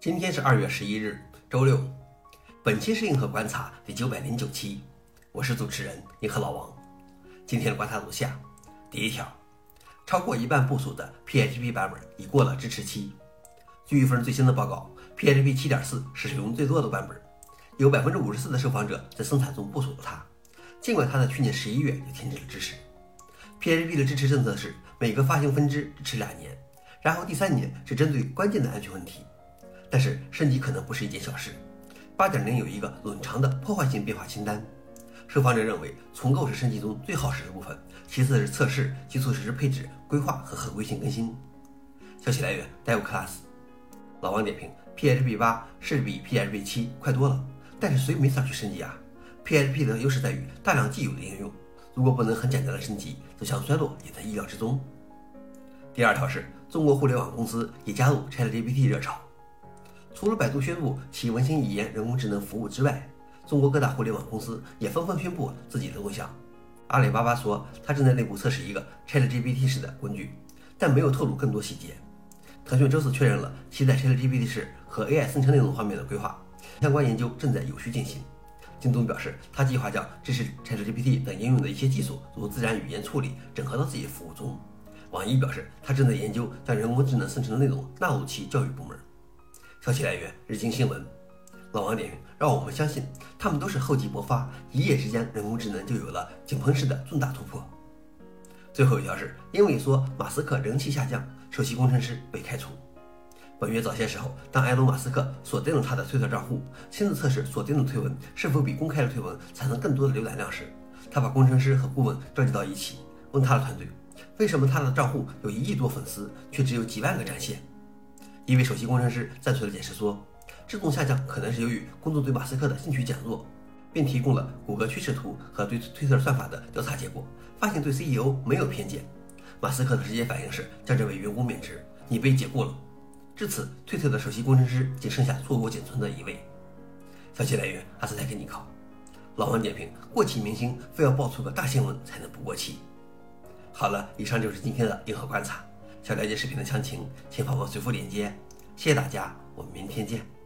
今天是二月十一日，周六。本期是硬核观察第九百零九期，我是主持人硬核老王。今天的观察如下：第一条，超过一半部署的 PHP 版本已过了支持期。据一份最新的报告，PHP 七点四是使用最多的版本，有百分之五十四的受访者在生产中部署了它。尽管它在去年十一月就停止了支持。PHP 的支持政策是每个发行分支支持两年，然后第三年是针对关键的安全问题。但是升级可能不是一件小事。八点零有一个冗长的破坏性变化清单。受访者认为，重构是升级中最耗时的部分，其次是测试、基础实施配置、规划和合规性更新。消息来源：DevClass。老王点评：PHP 八是比 PHP 七快多了，但是谁没法去升级啊？PHP 的优势在于大量既有的应用，如果不能很简单的升级，走向衰落也在意料之中。第二条是中国互联网公司也加入 ChatGPT 热潮。除了百度宣布其文心一言人工智能服务之外，中国各大互联网公司也纷纷宣布自己的动向。阿里巴巴说，它正在内部测试一个 ChatGPT 式的工具，但没有透露更多细节。腾讯周四确认了其在 ChatGPT 式和 AI 生成内容方面的规划，相关研究正在有序进行。京东表示，它计划将支持 ChatGPT 等应用的一些技术，如自然语言处理，整合到自己的服务中。网易表示，它正在研究将人工智能生成的内容纳入其教育部门。消息来源：日经新闻。老王点评：让我们相信，他们都是厚积薄发，一夜之间人工智能就有了井喷式的重大突破。最后一条是，因为说马斯克人气下降，首席工程师被开除。本月早些时候，当埃隆·马斯克锁定了他的推特账户，亲自测试锁定的推文是否比公开的推文产生更多的浏览量时，他把工程师和顾问召集到一起，问他的团队：为什么他的账户有一亿多粉丝，却只有几万个展现？一位首席工程师站出来解释说，这种下降可能是由于公众对马斯克的兴趣减弱，并提供了谷歌趋势图和对推特算法的调查结果，发现对 CEO 没有偏见。马斯克的直接反应是将这位员工免职，你被解雇了。至此，推特的首席工程师仅剩下错误仅存的一位。消息来源：阿斯泰克尼考。老王点评：过气明星非要爆出个大新闻才能不过气。好了，以上就是今天的硬核观察。想了解视频的详情，请访问随附链接。谢谢大家，我们明天见。